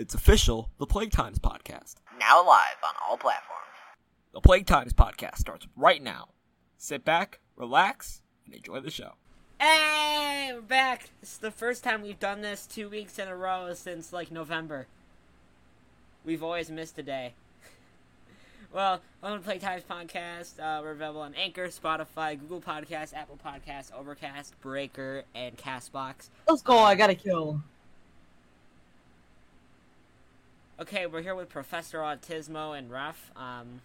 It's official, the Plague Times podcast. Now live on all platforms. The Plague Times podcast starts right now. Sit back, relax, and enjoy the show. Hey, we're back. This is the first time we've done this two weeks in a row since like November. We've always missed a day. well, welcome to Plague Times Podcast. Uh, we're available on Anchor, Spotify, Google Podcasts, Apple Podcasts, Overcast, Breaker, and Castbox. Let's go. I gotta kill. Okay, we're here with Professor Autismo and Ruff. Um.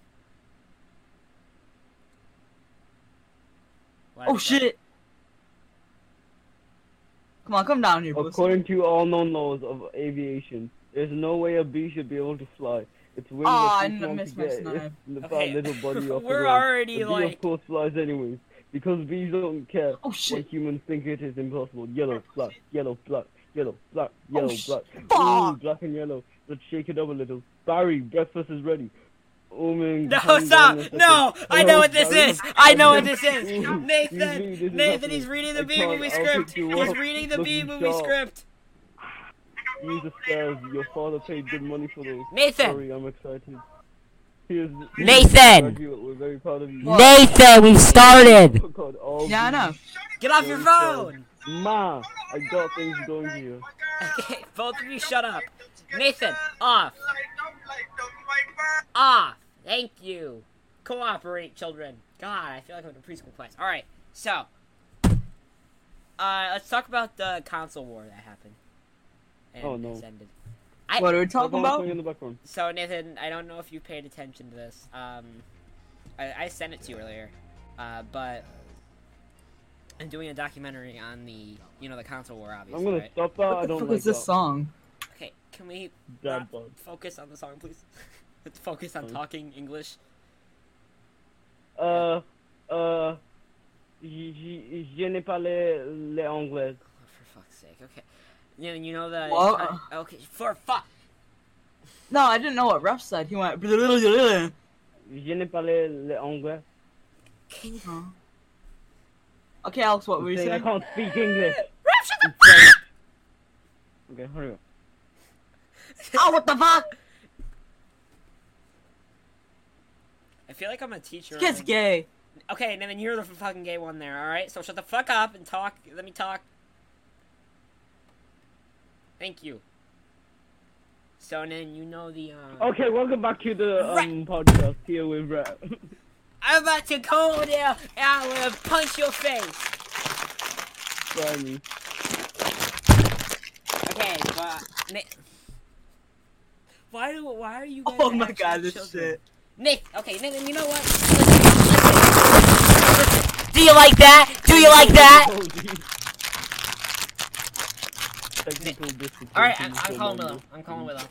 Oh is that? shit. Come on, come down here, pussy. According to all known laws of aviation, there's no way a bee should be able to fly. Its wings Aw, are I too small missed to my get snipe. the Okay, little body off the we're already, the bee, like- of course, flies anyways. Because bees don't care Oh when shit. humans think it is impossible. Yellow, black, yellow, black, yellow, black, yellow, sh- black. fuck. Ooh, black and yellow. Let's shake it up a little. Barry, breakfast is ready. Oh man. No, stop! down a second. No! I know Oh, what this is! I know what this is! Ooh, excuse me, Nathan! Nathan, he's reading the I B can't- movie script! He's reading the Look, B you movie script! Use the stairs. Your father paid good money for those. Nathan! Sorry, I'm excited. Here's, Nathan! We're very proud of you. Nathan, we've started! Oh, God, all Yeah, I know. Get off your phone! Ma, I got things going here. Okay, both of you shut up. Nathan, off! Off! Thank you. Cooperate, children. God, I feel like I'm in a preschool class. Alright, so. Uh, let's talk about the console war that happened. And Oh, no. has ended. I, What are we talking about? in the background. So Nathan, I don't know if you paid attention to this. Um, I, I sent it to you earlier, uh, but I'm doing a documentary on the, you know, the console war, obviously. I'm gonna right? stop that. What the don't fuck like is this that. song? Okay, can we not focus on the song, please? Let's focus on talking English. Uh, uh, je, je, je n'ai pas les, les anglais. Oh, for fuck's sake. Okay. You know, you know the. What? okay, for fuck. No, I didn't know what Ruff said. He went. Je n'ai pas les, les anglais. Can you? Huh? Okay, Alex, what were you Saying I can't speak English. Rap, shut the I'm French. Okay, hurry up. Oh, what the fuck? I feel like I'm a teacher. This kid's on- gay. Okay, and then you're the fucking gay one there, alright? So shut the fuck up and talk. Let me talk. Thank you. So then you know the, um... Okay, welcome back to the Right. um podcast here with Rap. I'm about to go over there and I'm gonna punch your face. Try me. Okay, but... Nick... Why do, why are you guys Oh my god, this children? shit. Nick, okay, Nick, you know what? Listen, listen, listen. Do you like that? Do you like that? Geez. Technical difficulties Alright, I'm, I'm calling Monday. Willow. I'm calling Willow.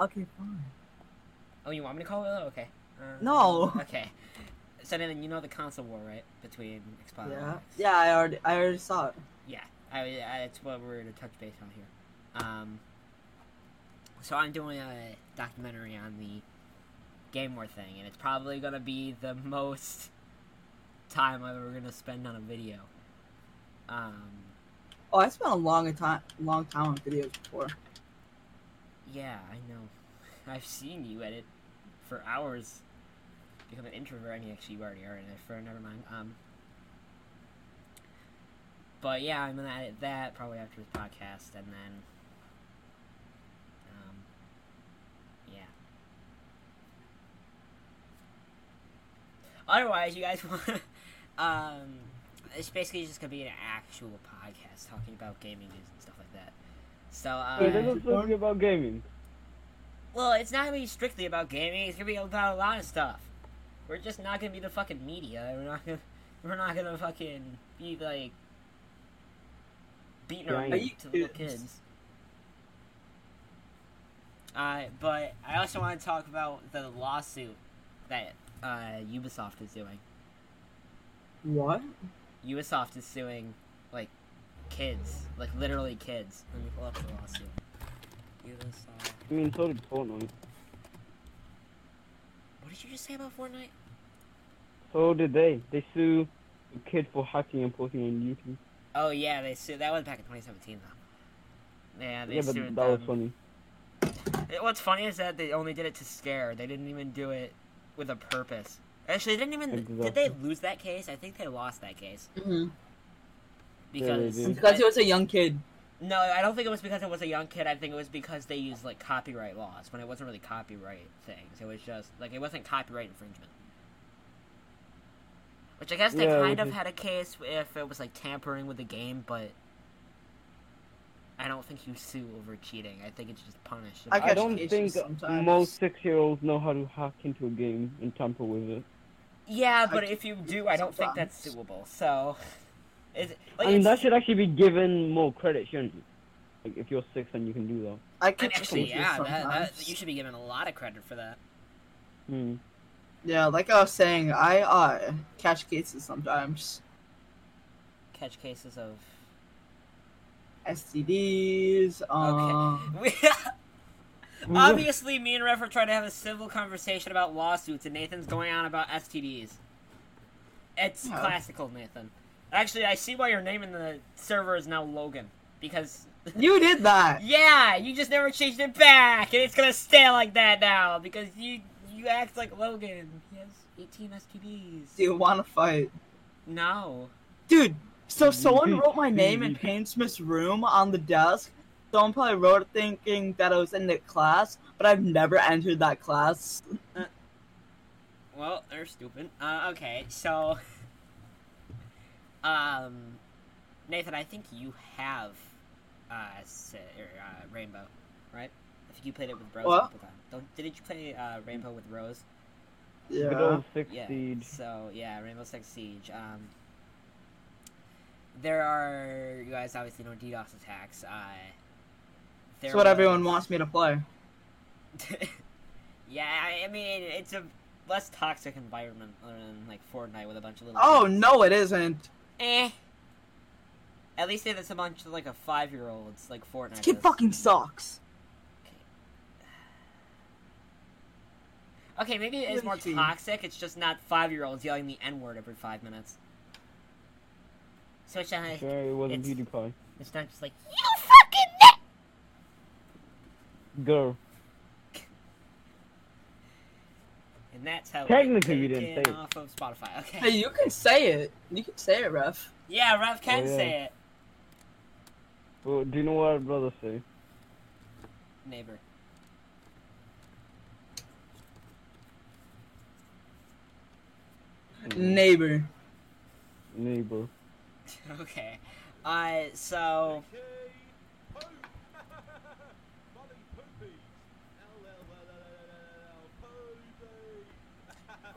Okay, fine. Oh, you want me to call Willow? Okay. Uh, No. Okay. So then you know the console war, right? Between Xbox Yeah. X. Yeah, I already, I already saw it. Yeah. I, I, that's what we're gonna touch base on here. Um. So I'm doing a documentary on the game war thing, and it's probably gonna be the most time I'm ever gonna spend on a video. Um. Oh, I spent a long time, long time on videos before. Yeah, I know. I've seen you edit for hours. Become an introvert, and actually you already are an introvert. Never mind. Um. But yeah, I'm gonna edit that probably after this podcast, and then. Um. Yeah. Otherwise, you guys want. um. It's basically just gonna be an actual podcast talking about gaming news and stuff like that. So, uh. Wait, this is be about gaming. Well, it's not gonna be strictly about gaming. It's gonna be about a lot of stuff. We're just not gonna be the fucking media. We're not gonna. We're not gonna fucking be like beating our meat to little kids. kids. Uh, but I also want to talk about the lawsuit that uh, Ubisoft is doing. What? Ubisoft is suing like kids, like literally kids. Let me pull up the lawsuit. Ubisoft. I mean, so did Fortnite. What did you just say about Fortnite? So did they. They sue a kid for hacking and posting on YouTube. Oh yeah, they sued. That was back in 2017 though. Yeah, they Yeah, but sued that was funny. What's funny is that they only did it to scare. They didn't even do it with a purpose. Actually, they didn't even. Did they lose that case? I think they lost that case hmm Yeah, because did. Because he was a young kid. no, I don't think it was because it was a young kid. I think it was because they used like copyright laws when it wasn't really copyright things. It was just like it wasn't copyright infringement. Which I guess they Yeah, kind of had a case if it was like tampering with the game, but I don't think you sue over cheating. I think it's just punished. I I don't think sometimes. most six-year-olds know how to hack into a game and tamper with it. Yeah, but I- if you do, I don't think that's sometimes. suable. So, is it, like, I mean, that should actually be given more credit, shouldn't it? Like, if you're six and you can do that. I and catch actually, yeah, that, that, you should be given a lot of credit for that. Hmm. Yeah, like I was saying, I uh catch cases sometimes. Catch cases of. STDs. Um, We, obviously, me and Ref are trying to have a civil conversation about lawsuits, and Nathan's going on about STDs. It's Yeah. classical, Nathan. Actually, I see why your name in the server is now Logan because. You did that. Yeah, you just never changed it back, and it's gonna stay like that now because you you act like Logan. He has 18 STDs. Do you want to fight, No. dude? So someone wrote my name in Payne Smith's room on the desk. Someone probably wrote it thinking that I was in the class, but I've never entered that class. Well, they're stupid. Uh, okay, so, um, Nathan, I think you have uh, s- uh Rainbow, right? I think you played it with Rose What? a couple times. Don't, didn't you play uh, Rainbow with Rose? Yeah. six Yeah. siege. So yeah, Rainbow Six Siege. Um, there are you guys obviously know DDoS attacks. Uh, That's what everyone wants me to play. yeah, I mean it's a less toxic environment other than like Fortnite with a bunch of little. Oh kids. no, it isn't. Eh. At least if it's a bunch of like a five year olds like Fortnite. This kid is. fucking sucks. Okay, maybe it is more do you see? toxic. It's just not five year olds yelling the N word every five minutes. So it's not, Sure, it wasn't it's- PewDiePie. it's not just like you fucking. N-! Girl. And that's how. Technically, we we didn't say it. off of Spotify. Okay. Hey, you can say it. You can say it, ref. Yeah, Rev can Oh, yeah. say it. Well, do you know what I'd rather say? Neighbor. Neighbor. Neighbor. okay. Uh, so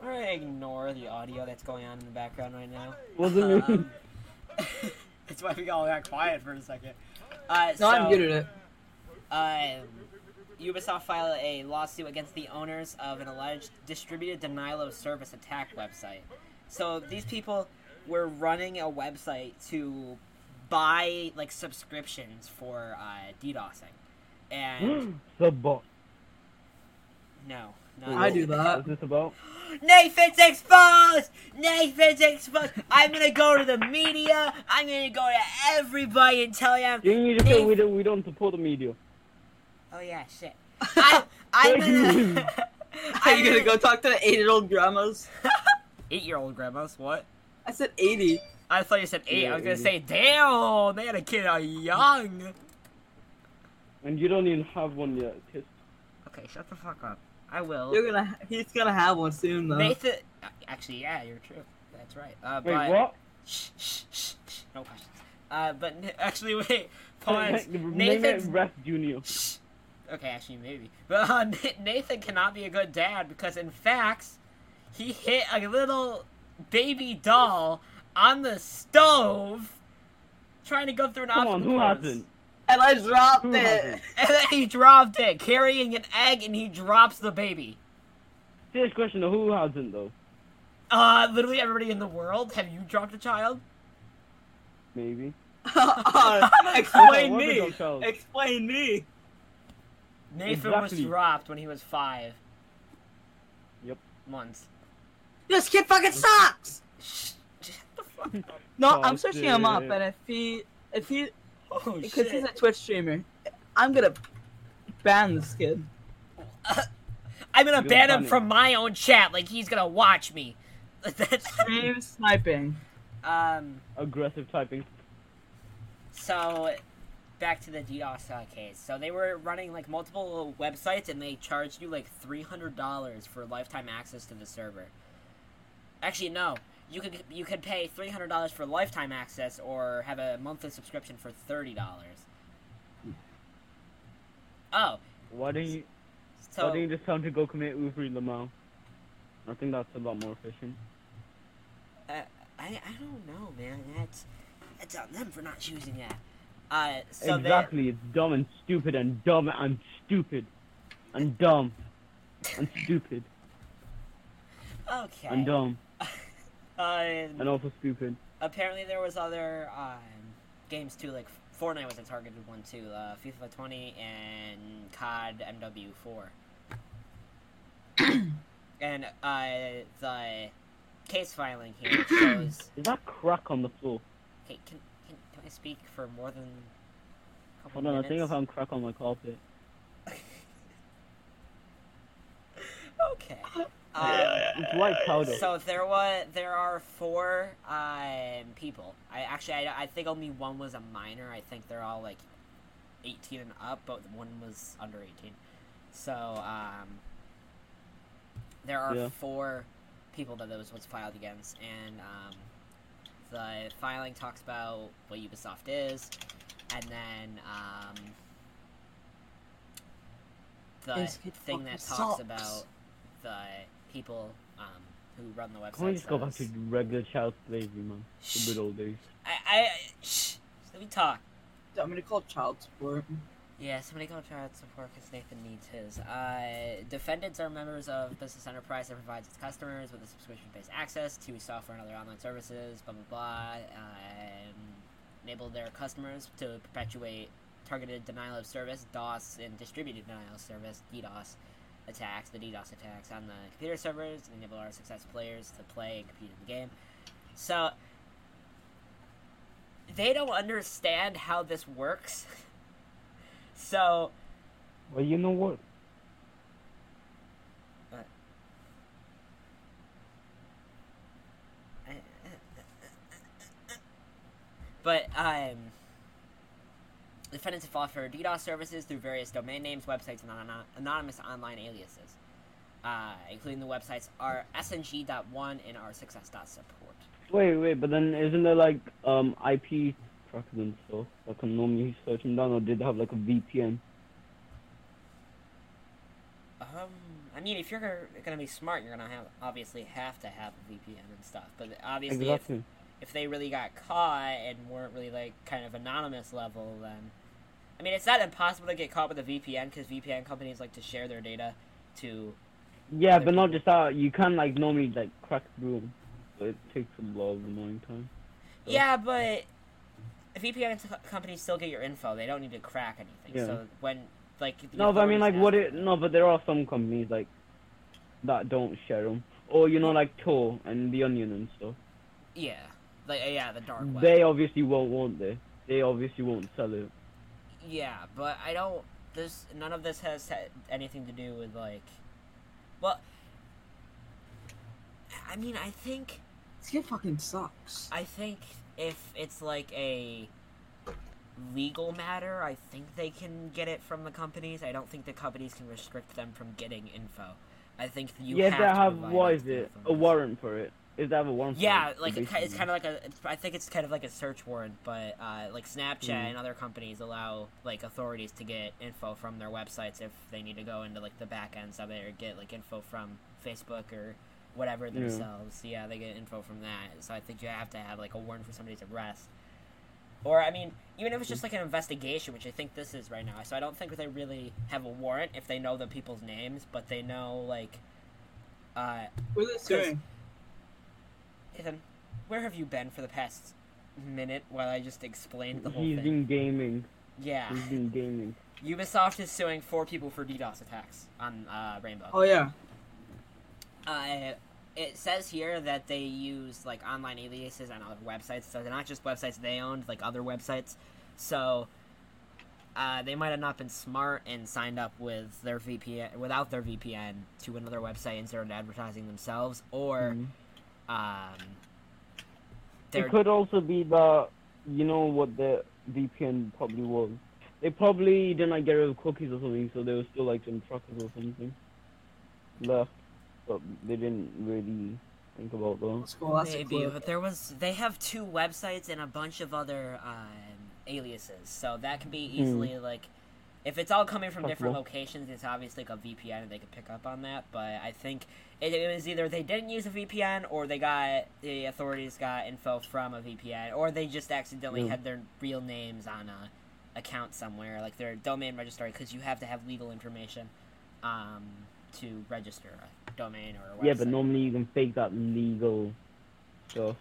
we're gonna ignore the audio that's going on in the background right now. Wasn't. Um, That's why we all got quiet for a second. Uh, No, so, I muted it. Um, Ubisoft filed a lawsuit against the owners of an alleged distributed denial of service attack website. So these people were running a website to buy like subscriptions for uh, DDoSing, and the bot. no, no, I do that. What's this about? Nathan's exposed! Nathan's exposed! I'm gonna go to the media. I'm gonna go to everybody and tell them. Didn't you just say Nathan- we don't, we don't support the media? Oh yeah, shit. I, I'm gonna. Are you gonna go talk to the eight-year-old grandmas? Eight-year-old grandmas. What? I said eighty. I thought you said eight. I was gonna say, damn, they had a kid uh, young. And you don't even have one yet. Kiss. Okay, shut the fuck up. I will. You're gonna. He's gonna have one soon, though. Nathan. uh, Actually, yeah, you're true. That's right. Uh, Wait, but, what? Shh, shh, shh, shh. No questions. Uh, but actually, wait. Pause. Name Nathan's Ref Junior. Shh. Okay, actually, maybe. But uh, Nathan cannot be a good dad because, in fact, he hit a little baby doll on the stove trying to go through an Come on, obstacle who course. hasn't? And I dropped Who it. hasn't? And then he dropped it, carrying an egg, and he drops the baby. Serious question, though, who hasn't though? Uh, literally everybody in the world. Have you dropped a child? Maybe. Uh, explain me. Explain me. Nathan was dropped when he was five Yep. months. This kid fucking sucks. Shh. Shut the fuck up. No, Oh, I'm searching him up, and if he, if he, Oh, because shit. he's a Twitch streamer, I'm gonna ban this kid. I'm gonna You're ban him from my own chat. Like he's gonna watch me. That's Stream sniping. um. Aggressive typing. So, back to the DDoS uh, case. So they were running like multiple websites, and they charged you like three hundred dollars for lifetime access to the server. Actually, no. You could you could pay three hundred dollars for lifetime access, or have a monthly subscription for thirty dollars. Oh, Why don't you? so why don't you just tell him to go commit Uvri Lamau? I think that's a lot more efficient. uh, I I don't know, man. That's that's on them for not choosing that. Uh, so exactly, it's dumb and stupid and dumb and stupid and dumb and stupid okay. and dumb Uh, and also stupid. apparently there was other um, games too, like Fortnite was a targeted one too, uh, FIFA 20 and COD MW4. and uh, the case filing here shows. Is that crack on the floor? Hey, can, can can I speak for more than a Hold on, I think I found crack on my carpet. Okay. Um, It's white powder. So there was there are four um, people. I actually I, I think only one was a minor. I think they're all like eighteen and up, but one was under eighteen. So um, there are Yeah. four people that those was filed against, and um, the filing talks about what Ubisoft is, and then um, the thing that talks sucks. about the people um, who run the website. Can we just go back to regular child slavery, man? The good old days. I, I, shh, let me talk. I'm gonna call child support. Yeah, somebody call child support because Nathan needs his. Uh, defendants are members of business enterprise that provides its customers with a subscription-based access to software and other online services. Blah blah blah. Um, enable their customers to perpetuate targeted denial of service (DOS) and distributed denial of service (DDoS) attacks. The DDoS attacks on the computer servers and enable our success players to play and compete in the game. So they don't understand how this works. So Well, you know what? But. But um, defendants have offered DDoS services through various domain names, websites, and anon- anonymous online aliases, uh, including the websites are sng.one and rsuccess.support. Wait, wait, but then isn't there like um IP trackers and stuff that can normally search them down, or did they have like a VPN? Um, I mean, if you're gonna, be smart, you're gonna have obviously have to have a VPN and stuff. But obviously, if, if they really got caught and weren't really like kind of anonymous level, then I mean, it's not impossible to get caught with a VPN because VPN companies like to share their data to Yeah, but not just that. You can like normally like crack through it takes a lot of annoying time. So- Yeah, but VPN companies still get your info. They don't need to crack anything. Yeah. So when like No, but I mean like what it? No, but there are some companies like that don't share them, or you know like Tor and the Onion and stuff. Yeah, like yeah, the dark web. They obviously won't, won't they? They obviously won't sell it. Yeah, but I don't. This none of this has had anything to do with like. Well, I mean, I think This kid fucking sucks. I think if it's like a legal matter, I think they can get it from the companies. I don't think the companies can restrict them from getting info. I think you yeah, have they to have provide what it is to the it? A warrant for it? Is that a warrant? Yeah, for like it, it's kind of like a. It's, I think it's kind of like a search warrant, but uh, like Snapchat Mm. and other companies allow like authorities to get info from their websites if they need to go into like the back ends of it or get like info from Facebook or whatever Yeah. themselves. Yeah, they get info from that. So I think you have to have like a warrant for somebody's arrest. Or I mean, even if it's just like an investigation, which I think this is right now. So I don't think they really have a warrant if they know the people's names, but they know like. Uh, What are they doing? Ethan, where have you been for the past minute while I just explained the whole He's thing? been gaming. Yeah, He's been gaming. Ubisoft is suing four people for DDoS attacks on uh, Rainbow. Oh yeah. Uh, it says here that they use like online aliases on other websites, so they're not just websites they owned, like other websites. So, uh, they might have not been smart and signed up with their VPN without their VPN to another website and started advertising themselves, or Mhm. Um, It could also be that you know what the VPN probably was. They probably didn't like get rid of cookies or something, so there was still like some trackers or something left, but they didn't really think about those. That's cool. That's a maybe, clue. but there was they have two websites and a bunch of other um, aliases, so that can be easily like. If it's all coming from different locations, it's obviously like a VPN and they could pick up on that. But I think it, it was either they didn't use a VPN or they got the authorities got info from a VPN or they just accidentally had their real names on a account somewhere, like their domain registry, because you have to have legal information um, to register a domain or a website. Yeah, but normally you can fake that legal stuff.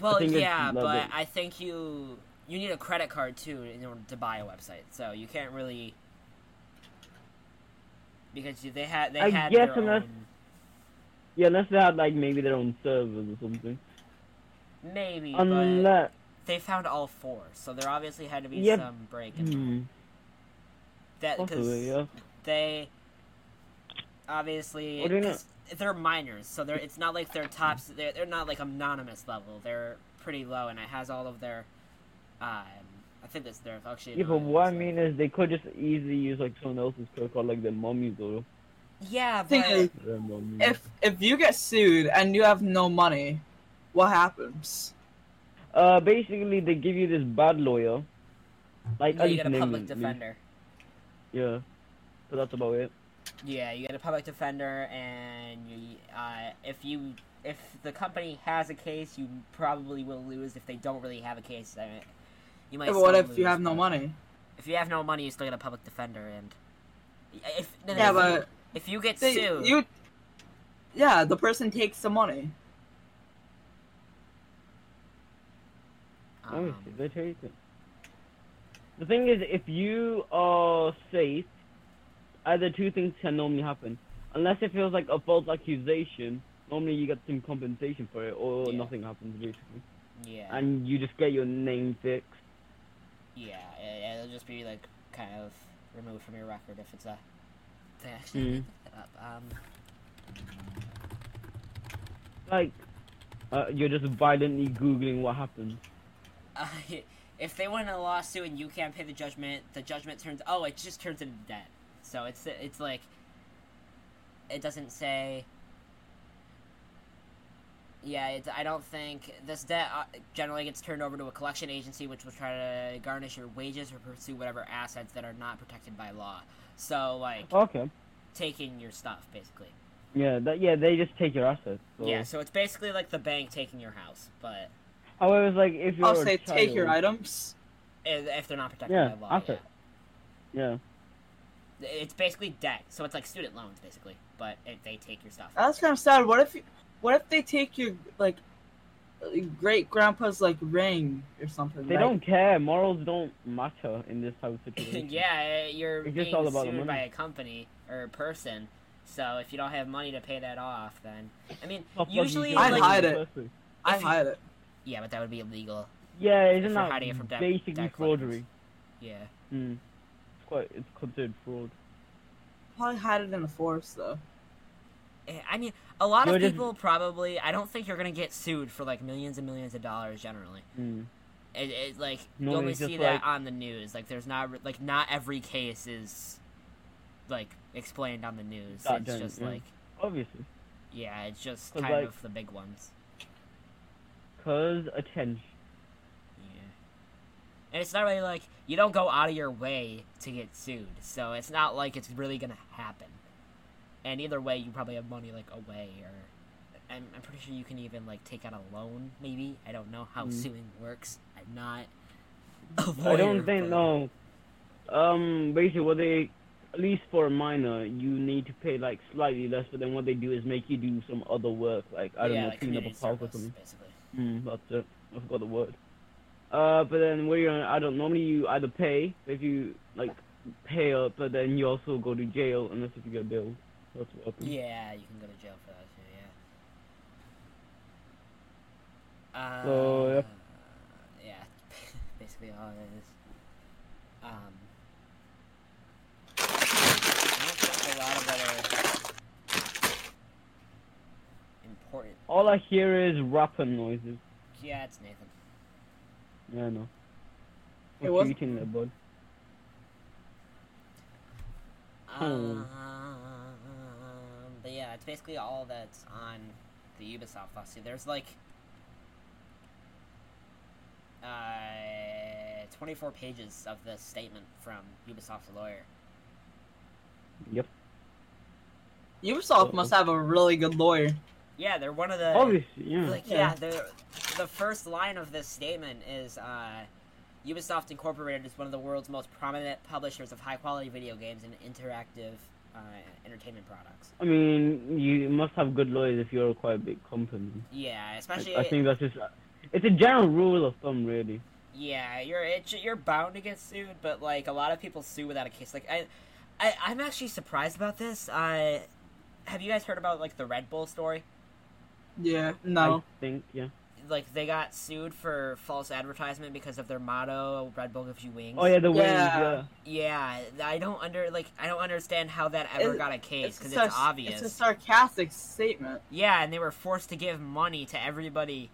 Well, yeah, but bit- I think you you need a credit card too in order to buy a website. So you can't really because they had they I had guess their unless- own, Yeah, unless they had like maybe their own servers or something. maybe, but Unless, they found all four, so there obviously had to be Yeah, some break in hmm, that because yeah. they obviously What do you know? 'cause they're minors, so they're it's not like they're tops. They're they're not like anonymous level. They're pretty low, and it has all of their. Um, I think that's their actually. Yeah, but what I mean is they could just easily use like someone else's credit card, like their mummies or Yeah, but is, if if you get sued and you have no money, what happens? Uh, basically they give you this bad lawyer, like yeah, you get a public England, defender. Yeah, so that's about it. Yeah, you get a public defender, and you, uh, if you if the company has a case, you probably will lose. If they don't really have a case, I mean, you might. Yeah, but what still if you have no money? If you have no money, you still get a public defender, and if no, no, Yeah, if you- but if you get they, sued, you. Yeah, the person takes the money. um, Obviously, they take it. The thing is, if you are safe, either two things can normally happen. Unless it feels like a false accusation, normally you get some compensation for it, or Yeah. nothing happens basically, yeah, and you just get your name fixed. Yeah, it, it'll just be like kind of removed from your record if it's a. They actually it up. Um, Like, uh, you're just violently googling what happened. uh, if they win a lawsuit and you can't pay the judgment, the judgment turns oh, it just turns into debt. So it's it's like it doesn't say. Yeah, it's, I don't think this debt uh, generally gets turned over to a collection agency, which will try to garnish your wages or pursue whatever assets that are not protected by law. So like Okay. taking your stuff, basically. Yeah, that yeah, they just take your assets. So. Yeah, so it's basically like the bank taking your house, but However, it's like if you're I'll a say take your items. if if they're not protected Yeah, by law, asset. Yeah. yeah. It's basically debt, so it's like student loans, basically, but it, they take your stuff. That's kind of sad. What if, you, what if they take your like, great grandpa's like ring or something? They like- don't care. Morals don't matter in this type of situation. yeah, you're It's being just all about sued money. by a company or a person. So if you don't have money to pay that off, then I mean, Fuck, fuck, usually you I'd like, hide it. I hide it. yeah, but that would be illegal. Yeah, If isn't that hiding it from debt- basically debt fraudery? Yeah. Hmm. It's quite. It's considered fraud. Probably hide it in the forest though. Eh, I mean, a lot of people probably. I don't think you're gonna get sued for like millions and millions of dollars generally. Hmm. It, it like No, you only see that like- on the news. Like there's not like not every case is like explained on the news. That it's done, just yeah. like Obviously, yeah, it's just kind like- of the big ones. cause attention. Yeah. And it's not really like you don't go out of your way to get sued, so it's not like it's really gonna happen. And either way, you probably have money like away, or I'm, I'm pretty sure you can even like take out a loan. Maybe I don't know how Mm. suing works. I'm not. I don't think no. Um, basically, what they, at least for a minor, you need to pay like slightly less. But then what they do is make you do some other work, like I don't yeah, know, like clean up a park or something. basically. Hmm, that's it. I forgot the word. Uh, but then where you're, I don't. Normally you either pay if you like pay up, but then you also go to jail unless if you get billed. That's nothing. Yeah, you can go to jail for that too. Yeah. Uh, so um, yeah. Yeah, basically all it is. Um, a lot of other important. All I hear is rapping noises. Yeah, it's Nathan. Yeah, I know. What are you eating there, bud? Uh, hmm. But yeah, it's basically all that's on the Ubisoft lawsuit. There's like uh, 24 pages of this statement from Ubisoft's lawyer. Yep. Ubisoft must have a really good lawyer. Yeah, they're one of the Obviously, yeah. like Yeah. yeah, the the first line of this statement is uh, Ubisoft Incorporated is one of the world's most prominent publishers of high quality video games and interactive uh, entertainment products. I mean, you must have good lawyers if you're a quite big company. Yeah, Like, especially I think that's just. It's a general rule of thumb, really. Yeah, you're it, you're bound to get sued, but like a lot of people sue without a case. Like I, I I'm actually surprised about this. I have you guys heard about like the Red Bull story? Yeah, no. I think, yeah. Like they got sued for false advertisement because of their motto "Red Bull gives you wings." Oh yeah, the wings. Yeah. Yeah. Yeah, I don't under like I don't understand how that ever It- got a case because a it's, obvious. It's a sarcastic statement. Yeah, and they were forced to give money to everybody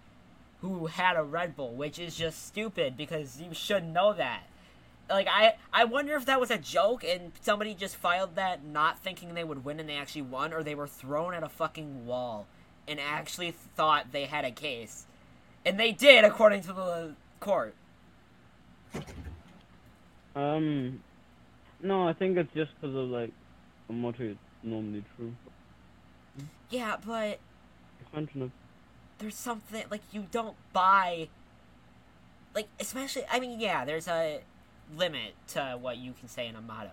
who had a Red Bull, which is just stupid because you should know that. Like I I wonder if that was a joke and somebody just filed that not thinking they would win and they actually won or they were thrown at a fucking wall and actually thought they had a case. And they did according to the court. Um, no, I think it's just because of like the motto is normally true. Yeah, but I there's something like you don't buy like especially I mean yeah, there's a limit to what you can say in a motto.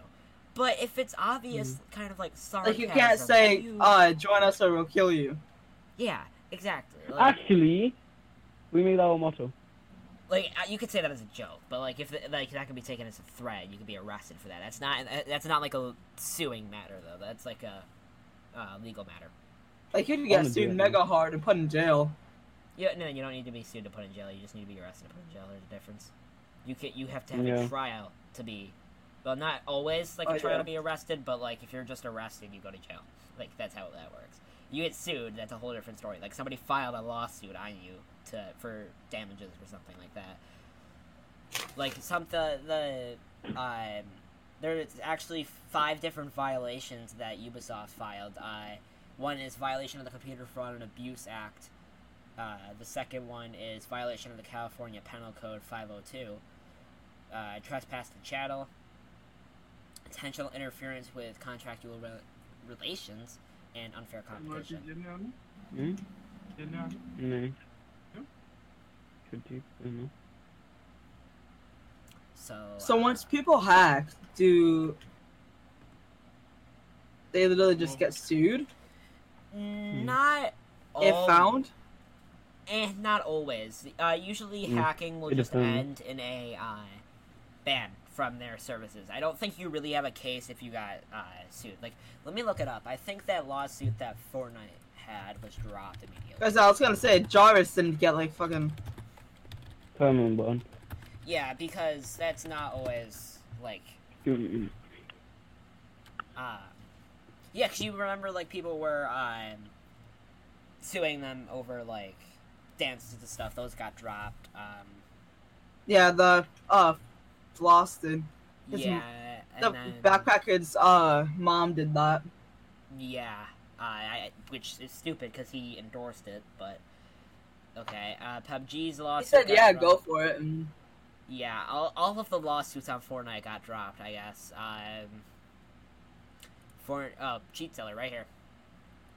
But if it's obvious kind of like sarcasm, Like you can't say, you- uh, join us or we'll kill you. Yeah, exactly. Like, Actually, we made our motto. like uh, you could say that as a joke, but like if the, like that could be taken as a threat, you could be arrested for that. That's not uh, that's not like a suing matter though. That's like a uh, legal matter. Like you'd I'm get sued mega hard and put in jail. Yeah, no, you don't need to be sued to put in jail. You just need to be arrested to put in jail. There's a difference. You can you have to have Yeah. a trial to be, well, not always like a Oh, trial yeah. to be arrested, but like if you're just arrested, you go to jail. Like that's how that works. You get sued, that's a whole different story. Like somebody filed a lawsuit on you to for damages or something like that. Like some the the um, there's actually five different violations that Ubisoft filed. Uh, one is violation of the Computer Fraud and Abuse Act. Uh, the second one is violation of the California Penal Code 502. Uh, trespass to chattel. Intentional interference with contractual re- relations and unfair competition. Hmm? No. Should you? I. So. So uh, once people hack, do they literally just get sued Not. if all- found? Eh, not always. Uh, usually Mm, hacking will it just depends. end in a uh, ban from their services. I don't think you really have a case if you got uh, sued. Like, let me look it up. I think that lawsuit that Fortnite had was dropped immediately. Because I was gonna say Jarvis didn't get like fucking. Permanent button. Yeah, because that's not always like. Mm-mm. Uh, yeah, 'cause you remember like people were um, suing them over like dances and stuff. Those got dropped. Um, Yeah, the uh, Floss did. His m- yeah, and The then, backpackers uh mom did that. Yeah, uh, I, which is stupid because he endorsed it, but okay. Uh, PUBG's lawsuit. He said, "Yeah, dropped. go for it." And Yeah, all, all of the lawsuits on Fortnite got dropped. I guess. Um, for oh, cheat seller right here.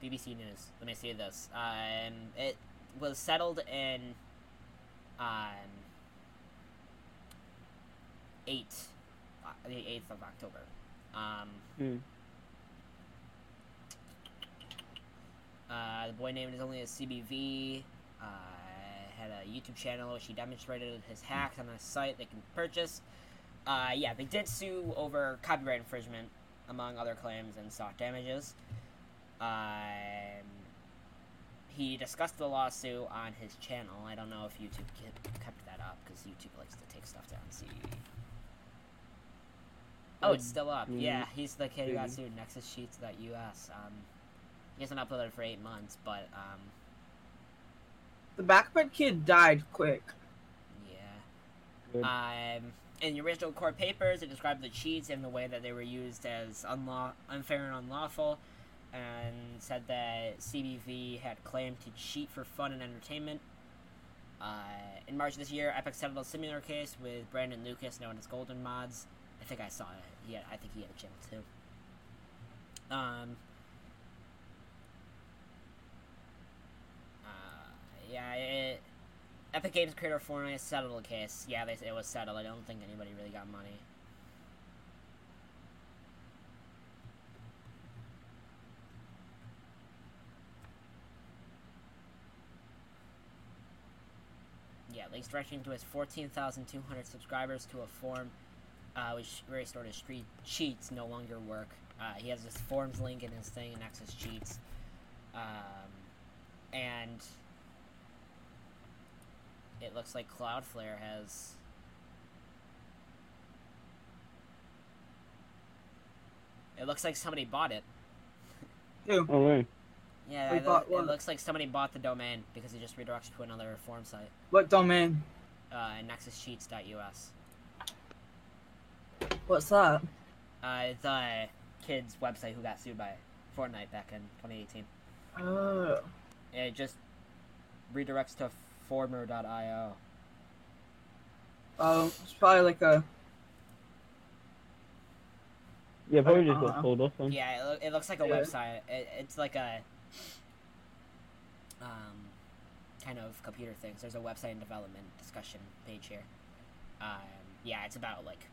BBC News. Let me see this. Um, it was settled in um eight, uh, the eighth of October. Um. Hmm. Uh, the boy named is only a CBV. Uh, had a YouTube channel which he demonstrated his hacks on a site they can purchase. Uh, yeah, they did sue over copyright infringement, among other claims, and sought damages. Um, he discussed the lawsuit on his channel. I don't know if YouTube kept, kept that up because YouTube likes to take stuff down. See. Oh, it's still up. Mm, Yeah, he's the kid who got maybe. sued. NexusCheats.us. Um, he hasn't uploaded for eight months, but um, The backpack kid died quick. Yeah. Um, in the original court papers, it described the cheats and the way that they were used as unlaw- unfair and unlawful, and said that CBV had claimed to cheat for fun and entertainment. Uh, in March of this year, Epic settled a similar case with Brandon Lucas, known as Golden Mods. I think I saw it. Yeah, I think he had a channel too. Um. Uh, yeah, it, Epic Games creator Fortnite settled the case. Yeah, they, it was settled. I don't think anybody really got money. Yeah, links directly to his 14,200 subscribers to a forum uh, which stored his street cheats no longer work. Uh, he has this forms link in his thing, Nexus cheats. Um, and it looks like Cloudflare has. It looks like somebody bought it. Who? All right. Yeah, it, bought it looks like somebody bought the domain because it just redirects to another forum site. What domain? Uh, nexuscheats.us. What's that? Uh, it's a kid's website who got sued by Fortnite back in 2018. Oh. It just redirects to former.io. Oh, it's probably like a. Yeah, probably just Uh-huh. got sold off. Then. Yeah, it, loo- it looks like a Yeah. website. It, it's like a um, kind of computer things. There's a website and development discussion page here. Um, yeah, it's about like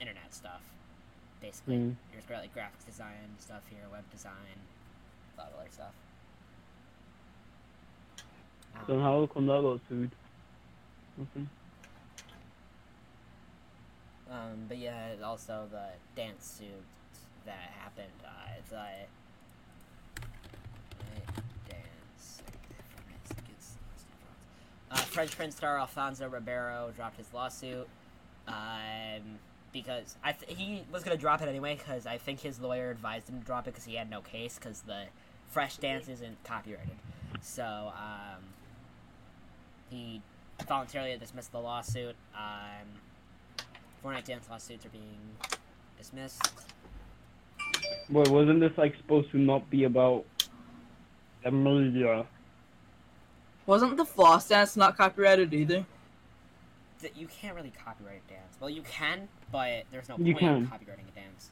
internet stuff, basically. Mm. There's gra- like graphics design stuff here, web design, a lot of other stuff. So how that got sued? Nothing. Um, but yeah, also the dance suit that happened. Uh, it's dance. Uh, Fresh Prince star Alfonso Ribeiro dropped his lawsuit. Um, because I th- he was gonna drop it anyway because I think his lawyer advised him to drop it because he had no case because the fresh dance isn't copyrighted. So um, he voluntarily dismissed the lawsuit. Um, Fortnite dance lawsuits are being dismissed. Wait, wasn't this like supposed to not be about Emilia? Wasn't the floss dance not copyrighted either? That you can't really copyright a dance. Well, you can, but there's no You point in copyrighting a dance.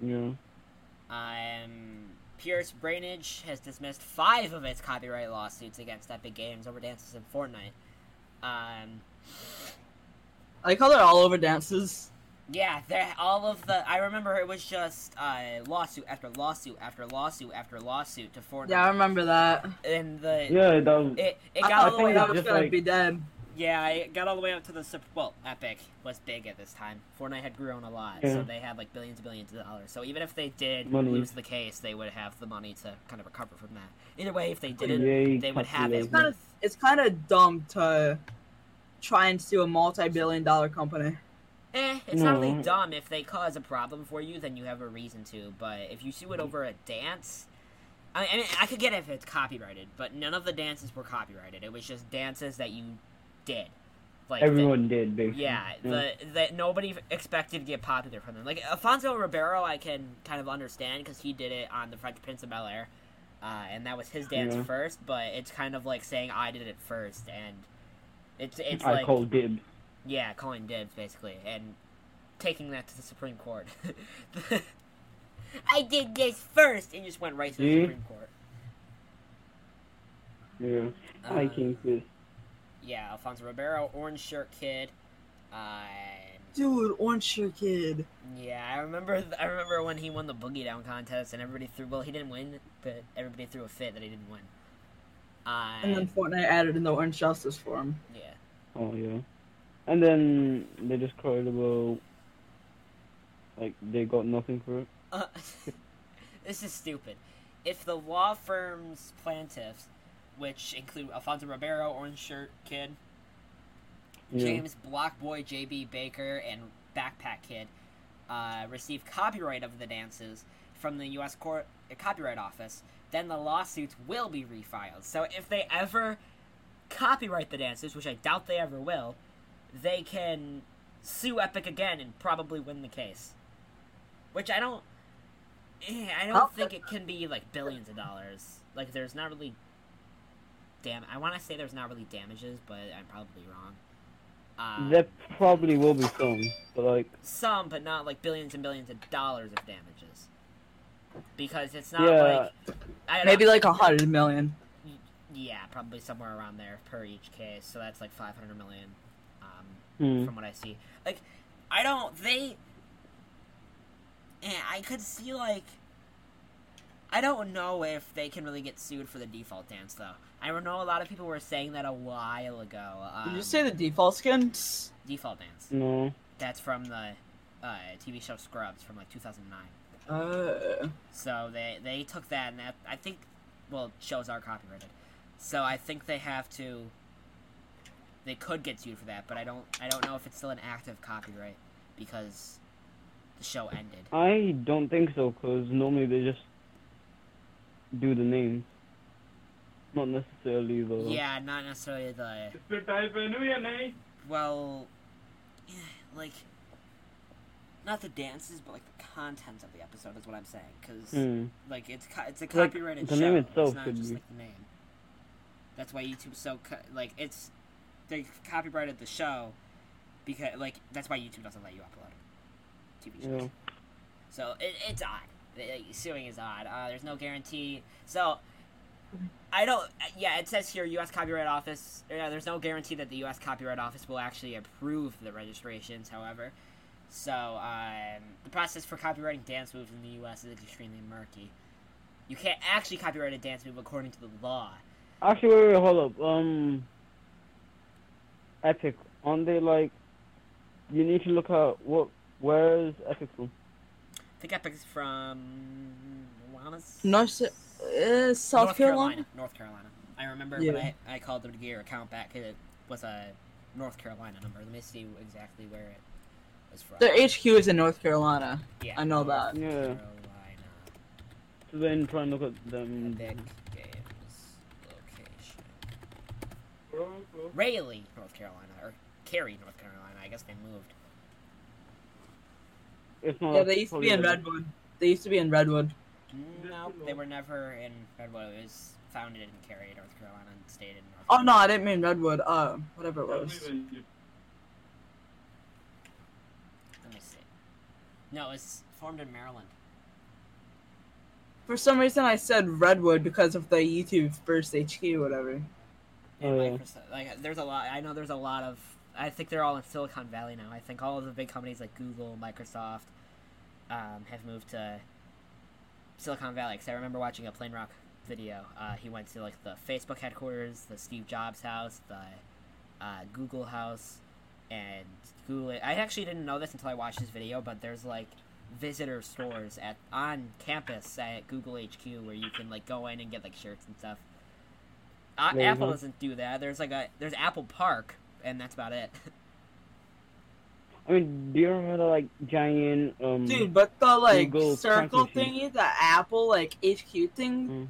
Yeah. Um, Pierce Bainbridge has dismissed five of its copyright lawsuits against Epic Games over dances in Fortnite. Um, I call it all over dances. yeah, they're all of the. I remember it was just uh, lawsuit after lawsuit after lawsuit after lawsuit to Fortnite. Yeah, I remember that. and the Yeah, that was. it it I got all thought the way think up. gonna like- be dead. Yeah, I got all the way up to the well, Epic was big at this time. Fortnite had grown a lot, so they had like billions and billions of dollars. So even if they did Money. lose the case, they would have the money to kind of recover from that. Either way, if they didn't, Yay, they would have it. It's kind of it's kind of dumb to try and sue a multi-billion-dollar company. Eh, it's not really dumb. If they cause a problem for you, then you have a reason to. But if you sue it over a dance, I I mean, I could get it if it's copyrighted, but none of the dances were copyrighted. It was just dances that you did. Like the- Everyone did, basically. Yeah, the that nobody expected to get popular from them. Like Alfonso Ribeiro, I can kind of understand because he did it on the Fresh Prince of Bel Air, uh, and that was his dance Yeah. first. But it's kind of like saying I did it first, and it's it's I like call dibs. yeah, calling dibs basically, and taking that to the Supreme Court. I did this first, and just went right to the? Supreme Court. Yeah. Uh, I King Fist. Yeah, Alfonso Ribeiro, Orange Shirt Kid. Uh, Dude, Orange Shirt Kid. Yeah, I remember. I remember when he won the boogie down contest, and everybody threw. Well, he didn't win, but everybody threw a fit that he didn't win. Uh, And then Fortnite added in the Orange Justice for him. yeah, Oh yeah. And then they just cried about like they got nothing for it. uh, this is stupid. If the law firm's plaintiffs, which include Alfonso Ribeiro, Orange Shirt Kid, Yeah. James BlocBoy, JB Baker, and Backpack Kid uh, receive copyright of the dances, from the U.S. Court uh, Copyright Office, then the lawsuits will be refiled. So if they ever copyright the dances, which I doubt they ever will, they can sue Epic again and probably win the case. Which I don't. eh, I don't think it can be like billions of dollars. Like there's not really. Damn, I want to say there's not really damages, but I'm probably wrong. Um, There probably will be some, but like, some, but not like billions and billions of dollars of damages. Because it's not Yeah. like I don't Maybe know. like a hundred million. yeah, probably somewhere around there per each case. So that's like 500 million. Um, hmm. from what I see. Like, I don't. They. And I could see like. I don't know if they can really get sued for the default dance though. I know a lot of people were saying that a while ago. Um, Did you say the default skins? default dance? no. That's from the uh, TV show Scrubs from like 2009. Uh, So they they took that and that I think well shows are copyrighted. So I think they have to they could get sued for that, but I don't I don't know if it's still an active copyright because the show ended. I don't think so, because normally they just do the names. Not necessarily the. Yeah, not necessarily the well eh, like not the dances but like the content of the episode is what I'm saying cuz Hmm. like it's co- it's a Like, copyrighted the show. name it's itself not could just be- like the name. That's why YouTube's so co- like it's they copyrighted the show because like that's why YouTube doesn't let you upload TV shows. Yeah. So it, it's odd. Like, Suing is odd. Uh, there's no guarantee. So I don't. Yeah, it says here U.S. Copyright Office. Yeah, there's no guarantee that the U.S. Copyright Office will actually approve the registrations. However, so um, the process for copyrighting dance moves in the U.S. is extremely murky. You can't actually copyright a dance move according to the law. Actually, wait, wait, hold up. Um, Epic, aren't they like? You need to look at what. Where is Epic from? I think Epic's from. wanna s- North, uh, South North Carolina. North Carolina. I remember Yeah. when I, I called the gear account back, it was a North Carolina number. Let me see exactly where it was from. Their HQ is in North Carolina. yeah, I know North that. Yeah. Carolina. So then try and look at them. Epic Games location. Raleigh, North Carolina, or Cary, North Carolina. I guess they moved. If not, Yeah, they used to be in Redwood. They used to be in Redwood. No, they were never in Redwood. It was founded in Cary, North Carolina, and stayed in North. Carolina. Oh no, I didn't mean Redwood. Uh, whatever it was. Let me see. No, it was formed in Maryland. For some reason, I said Redwood because of the YouTube first HQ, or whatever. And Oh, yeah. Microsoft, like, there's a lot. I know there's a lot of. I think they're all in Silicon Valley now. I think all of the big companies like Google, Microsoft, um, have moved to Silicon Valley. Because I remember watching a PlainRock video. Uh, he went to like the Facebook headquarters, the Steve Jobs house, the uh, Google house, and Google. I actually didn't know this until I watched his video, but there's like visitor stores at on campus at Google HQ where you can like go in and get like shirts and stuff. Uh. Apple doesn't do that. There's like a there's Apple Park, and that's about it. I mean, do you remember like giant um? Dude, but the like Google circle crank machine. thingy, the Apple like HQ thing, Mm.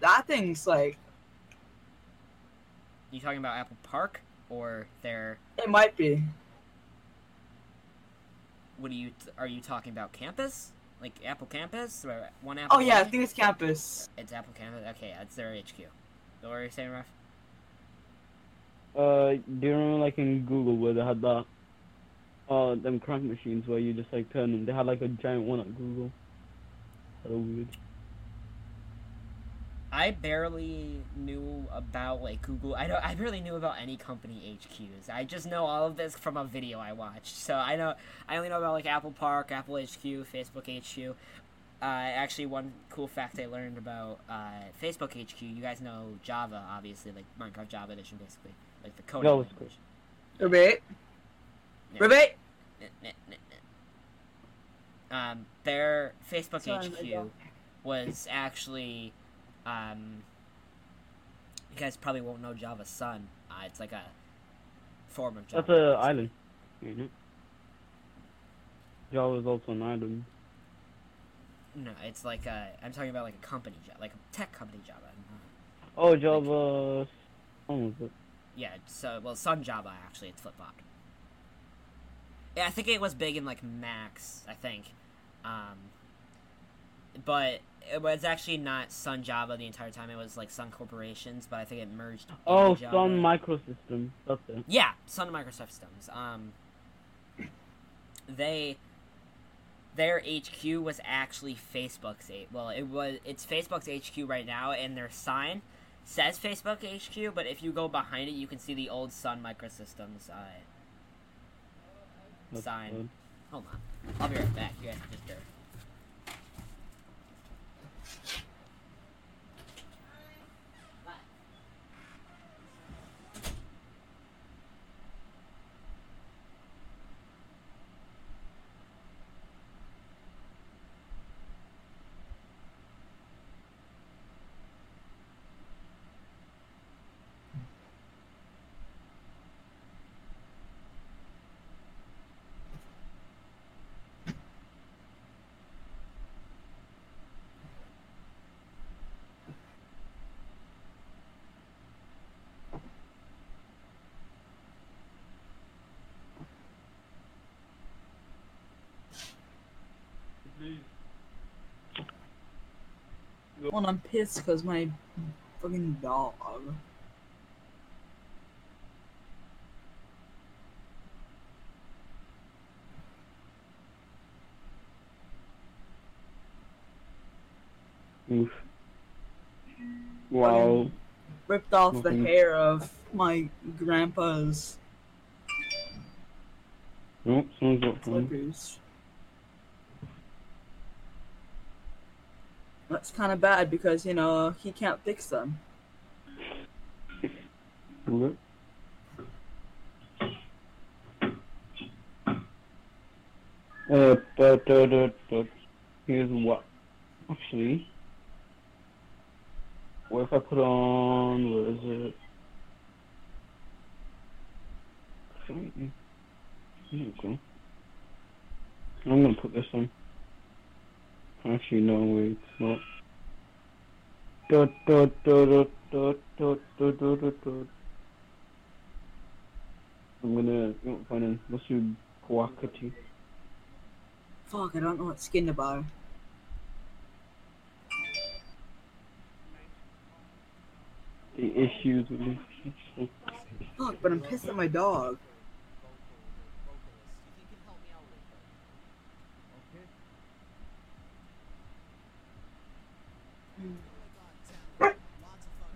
that thing's like you talking about Apple Park or their? it might be. What are you are you talking about? Campus? Like Apple Campus or one Apple? Oh yeah, I think it's campus. it's Apple Campus. Okay, that's their HQ. What were you saying, Ref? Uh, do you remember like in Google where they had that, uh, them crank machines where you just like turn them? They had like a giant one at Google. So weird. I barely knew about like Google. I don't. I barely knew about any company HQs. I just know all of this from a video I watched. So I know. I only know about like Apple Park, Apple HQ, Facebook HQ. Uh, actually, one cool fact I learned about uh, Facebook HQ. You guys know Java, obviously, like Minecraft Java Edition, basically, like the coding. No, was language. Ribbit. Yeah. Nah. Um, their Facebook Sorry, HQ was actually, um, you guys probably won't know Java Sun. Uh, it's like a form of Java. That's an island. You know. Java is also an island. No, it's like a. I'm talking about like a company job, like a tech company Java. Oh, Java. Oh, was it? Yeah, so well, Sun Java actually, it's flip flopped. I think it was big in like Max. I think, um, but it was actually not Sun Java the entire time. It was like Sun Corporations, but I think it merged. Oh, Java. Sun Microsystems. It. Yeah, Sun Microsystems. Um, they their HQ was actually Facebook's. Well, it was it's Facebook's HQ right now, and their sign says Facebook HQ. But if you go behind it, you can see the old Sun Microsystems uh, sign. Hold on, I'll be right back. You guys just heard. Well, I'm pissed because my fucking dog. Oof. Wow. ripped off the hair of my grandpa's Nope, someone's got slippers. That's kind of bad because, you know, he can't fix them. Look. Uh, but, but, but, but, here's what. Actually, what if I put on, where is it? Go. I'm gonna put this on. Actually, no, wait. Dot, dot, dot, dot, dot, dot, dot, dot, dot, dot. I'm gonna, you know, find a, let's do Kawakati. Fuck, I don't know what skin to buy. The issues with this. Fuck, but I'm pissed at my dog.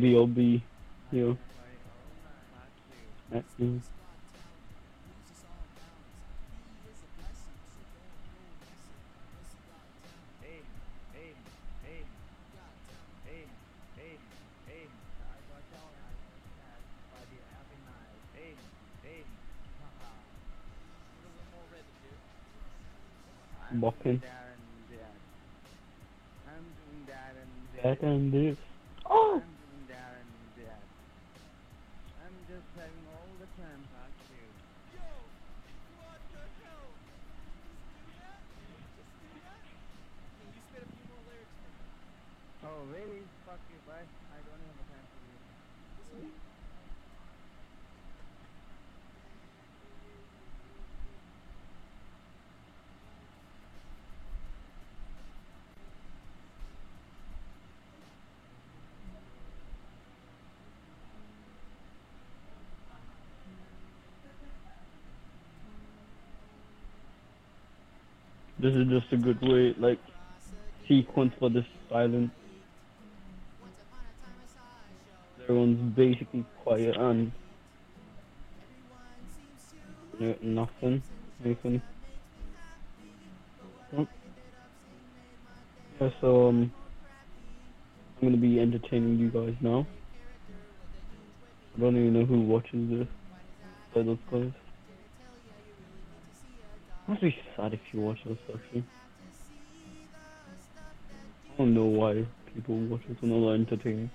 VOB, you know. That. all the time, you? Yo! What the hell? Just do that? Just do that? Can you spit a few more lyrics for me? Oh, really? Fuck you, bye. I don't have a time for you. This is just a good way, like, sequence for this silence. Everyone's basically quiet and no, nothing, anything. Yep. Yeah, so um, I'm gonna be entertaining you guys now. I don't even know who watches this. By those guys. Must be sad if you watch this actually. I don't know why people watch it. It's not entertaining.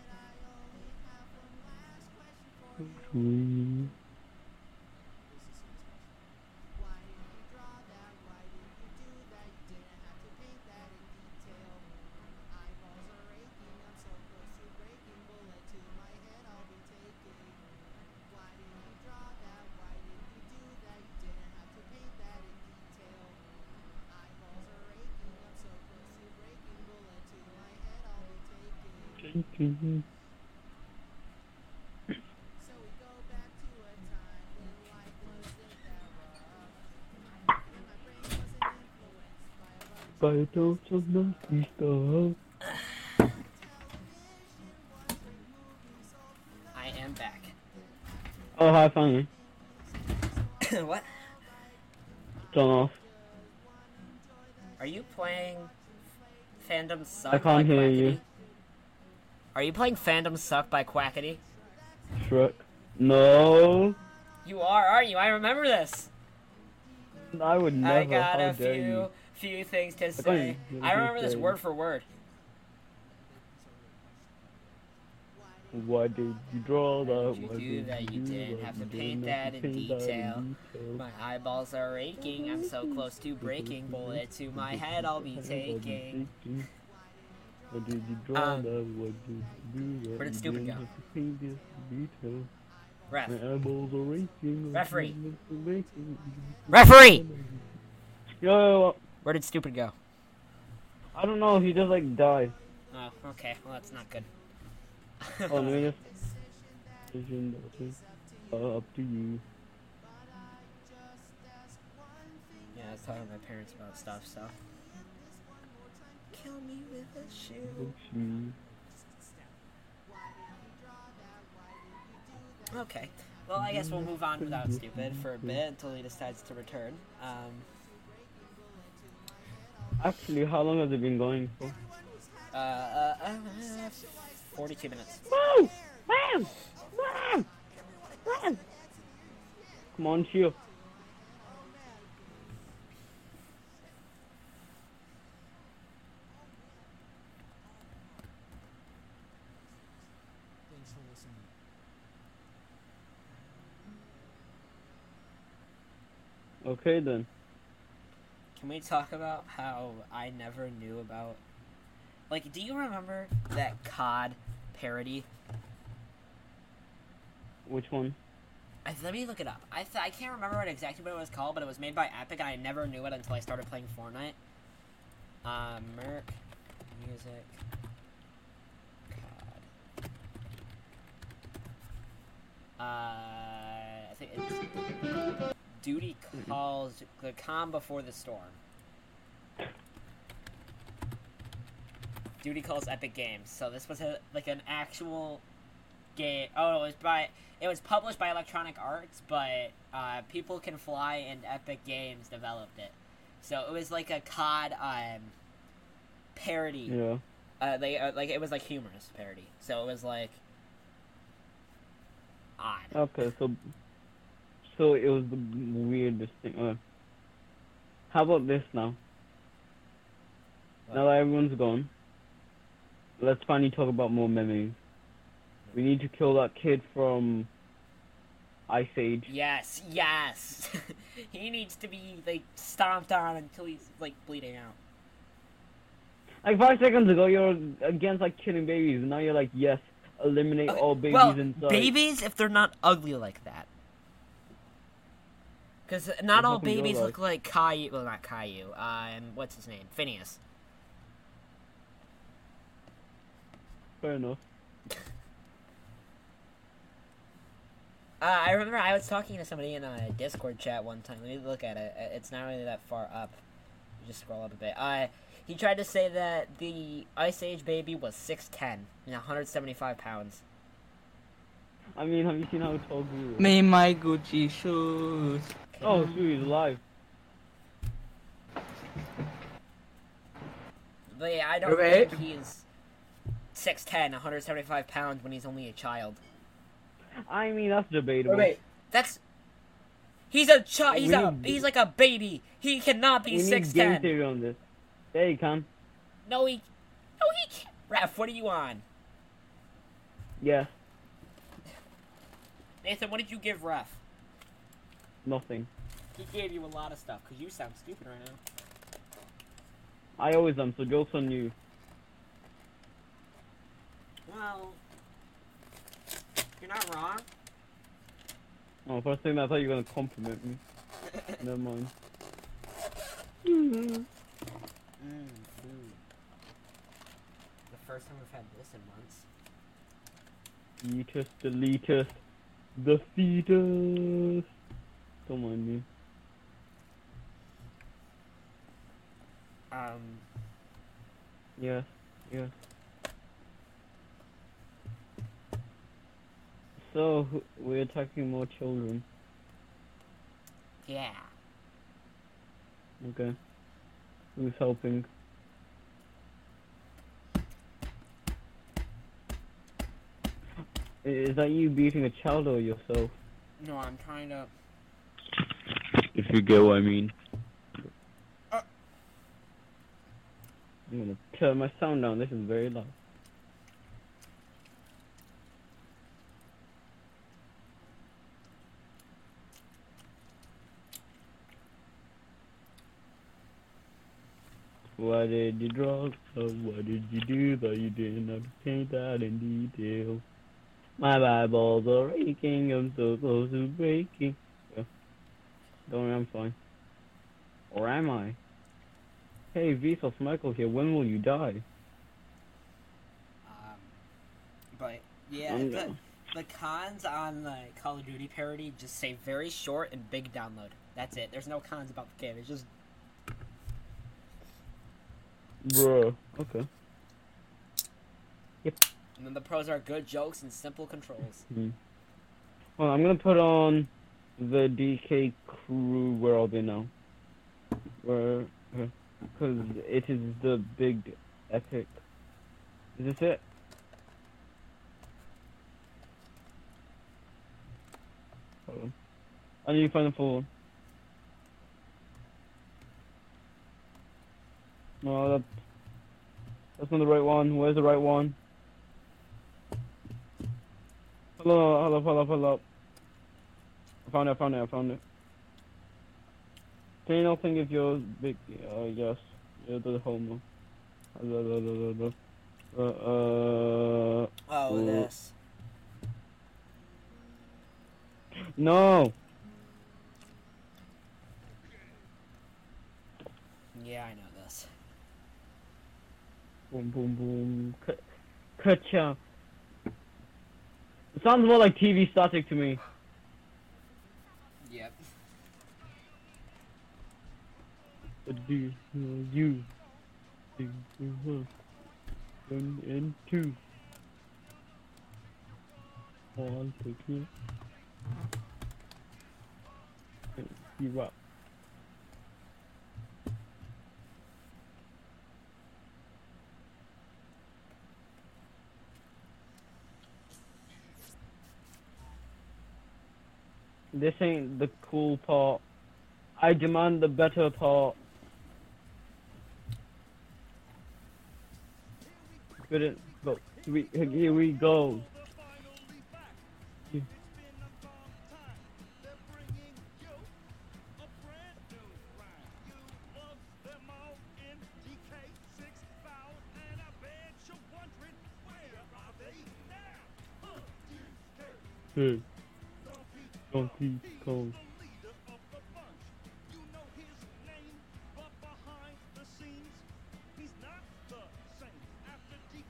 By a dose of nasty stuff. I am back. Oh, hi, finally. what? Turn off. Are you playing Fandom Suck I can't by hear you. Are you playing Fandom Suck by Quackity? Shrek. No. You are, aren't you? I remember this. I would never. I got How a few you. few things to say. I remember this word for word. Why did you draw that? Why did you do that? You didn't have to paint that in paint that detail. detail. My eyeballs are aching. I'm so close to breaking. Bullet to my head, I'll be taking. Um, that? Why did you do that? where did Stupid go? have to paint this detail. Ref. My eyeballs are aching. Referee. Referee! Yo, yo, yo, Where did Stupid go? I don't know. He just like died. Oh, okay. Well, that's not good. Oh, no. Decision Up to you. Yeah, I was talking to my parents about stuff, so. Kill me with a shoe. You. Okay. Well, I guess we'll move on without stupid for a bit until he decides to return. Um, Actually, how long has it been going for? uh, uh, uh, 42 minutes. Woo! Woo! Woo! Woo! Come on, Shio. Okay then. Can we talk about how I never knew about. Like, do you remember that COD parody? Which one? I, let me look it up. I, th- I can't remember what exactly what it was called, but it was made by Epic, and I never knew it until I started playing Fortnite. Uh, Merc Music COD. Uh, I think it's Duty calls the calm before the storm. Duty calls Epic Games. So this was a, like an actual game. Oh, it was by it was published by Electronic Arts, but uh, People Can Fly and Epic Games developed it. So it was like a COD um, parody. Yeah. Uh, they uh, like it was like humorous parody. So it was like odd. Okay, so so it was the weirdest thing. Uh, how about this now? Now that everyone's gone, let's finally talk about more memories. We need to kill that kid from Ice Age. Yes, yes. he needs to be like stomped on until he's like bleeding out. Like five seconds ago, you're against like killing babies, and now you're like, yes, eliminate Okay, all babies well, inside. babies if they're not ugly like that. Because not all happened to your babies life? look like Caillou. Well, not Caillou. Um, what's his name? Phineas. Fair enough. Uh, I remember I was talking to somebody in a Discord chat one time. Let me look at it. Uh, It's not really that far up. Just scroll up a bit. Uh, he tried to say that the Ice Age baby was 6'10 and 175 pounds. I mean, have you seen how tall Guru is? Me my Gucci shoes. Oh, shoot, he's alive. But yeah, I don't Wait. think he's 6'10, 175 pounds when he's only a child. I mean, that's debatable. Wait, That's. He's a child. He's a. need- He's like a baby. He cannot be we need game 6'10. theory on this. There you come. No, he. No, he can't. Ref, what are you on? Yeah, Nathan, what did you give Ref? nothing. He gave you a lot of stuff because you sound stupid right now. I always am, so joke's on you. Well, you're not wrong. Oh, first thing I thought you were gonna compliment me. Never mind. Mm-hmm. Mmm, food. The first time we've had this in months. Fetus, the letus, the fetus. Don't mind me. Um, Yeah. yes. So, we're attacking more children. yeah. Okay. Who's helping? Is that you beating a child or yourself? No, I'm trying to. If you get what I mean. Uh. I'm gonna turn my sound down, this is very loud. Why did you draw so? What did you do that you didn't have to paint that in detail? My eyeballs are aching, I'm so close to breaking. Don't worry, I'm fine. Or am I? Hey, Vsauce Michael here, when will you die? Um, but yeah, the, down. the cons on the Call of Duty parody just say very short and big download. That's it. There's no cons about the game. It's just Bruh. Okay. Yep. And then the pros are good jokes and simple controls. Hmm. Well, I'm gonna put on the DK crew. Where are they now? Where? Because it is the big epic. Is this it? I need to find the full one. No, that, that's not the right one. Where's the right one? Hello, hello, hello, hello. I found it, I found it, I found it. Can you not think if you're big? Uh, yes. You're the homo. Uh, uh, uh, uh, Oh, Mm. this. no! Yeah, I know this. Boom, boom, boom. Ka- Ka-chow. It sounds more like TV static to me. Yep. What do you, you? One and two. One, two, three. You rock. This ain't the cool part. I demand the better part. But it, go. Here we, here we go. Hey, Donkey Kong.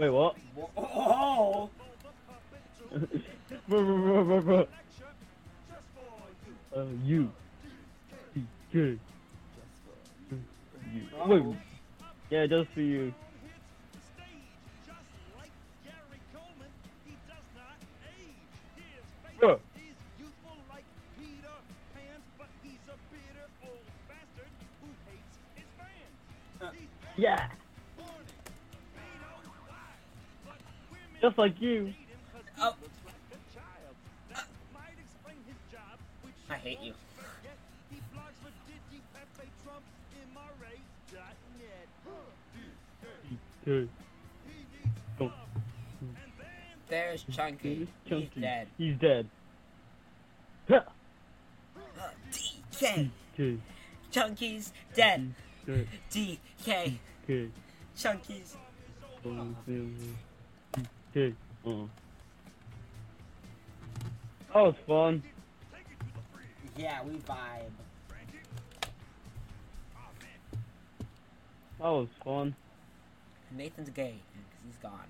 Wait, what? Oh. Uh, you. Good. You. Wait. Yeah, just for you. Bro. Yeah. Just like you. oh. I hate you. Oh, There's Chunky. He's dead. He's dead. DK. Good. Chunky's dead. DK. Good. Chunky's. Good. Oh. Mm-hmm. That was fun. Yeah, we vibe. That was fun. Nathan's gay because he's gone.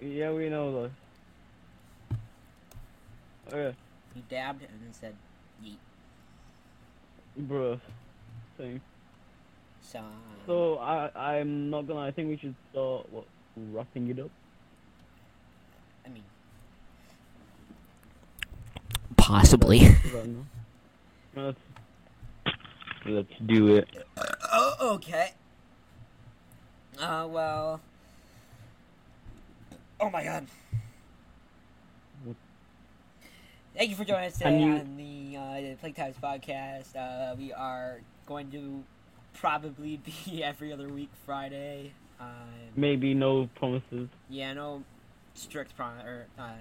Yeah, we know that. Okay, oh, He dabbed and then said, yeet. bruh. Thing. So, um, So I I'm not gonna. I think we should start what wrapping it up. I mean, Possibly. Is that enough? Let's let's do it. oh, okay. Uh, well. Oh my god. Thank you for joining us today you- on the uh, Plague Times podcast. Uh, we are going to probably be every other week Friday. Uh, Maybe no promises. yeah, no strict prom or uh,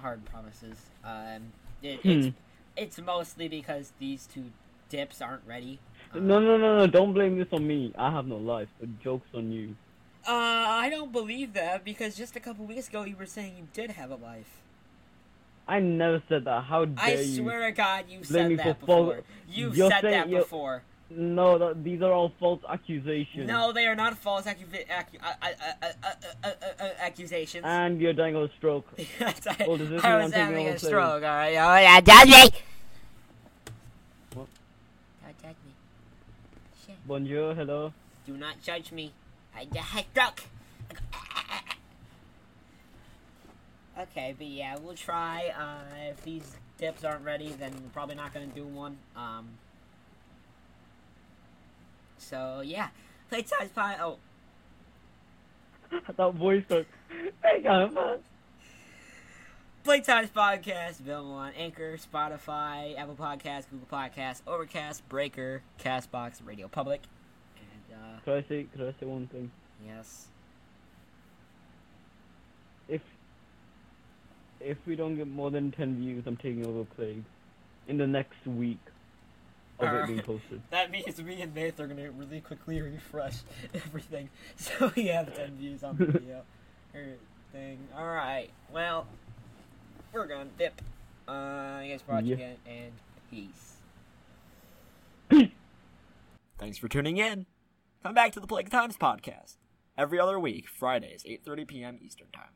hard promises. Um, it, Hmm. it's it's mostly because these two dips aren't ready. Uh, No, no, no, no! Don't blame this on me. I have no life. The joke's on you. Uh, I don't believe that because just a couple weeks ago you were saying you did have a life. I never said that. How dare you? I you? swear to God, you said that before. You've You're said that before. No, that, these are all false accusations. No, they are not false accu- uh, uh, uh, uh, uh, uh, accusations. And you're dying of a stroke. Yes, I, this I was having a stroke. All right, oh yeah, judge me. What? Don't judge me. Shit. Bonjour, hello. Do not judge me. I just had stroke. Okay, but yeah, we'll try. Uh, if these dips aren't ready, then we're probably not gonna do one. Um. So yeah, playtime pie. Oh, that voice got. Hang on. Plague Times Podcast, available on Anchor, Spotify, Apple Podcasts, Google Podcasts, Overcast, Breaker, Castbox, Radio Public, and uh, Could I say? Could I say one thing? yes, If if we don't get more than ten views, I'm taking over Plague in the next week of it being posted. that means me and Nate are gonna really quickly refresh everything, so we have ten views on the video or thing. All right, well, we're gonna dip. Uh, you guys for watching Yeah. and peace. Thanks for tuning in. Come back to the Plague Times podcast every other week, Fridays, 8:30 p.m. Eastern Time.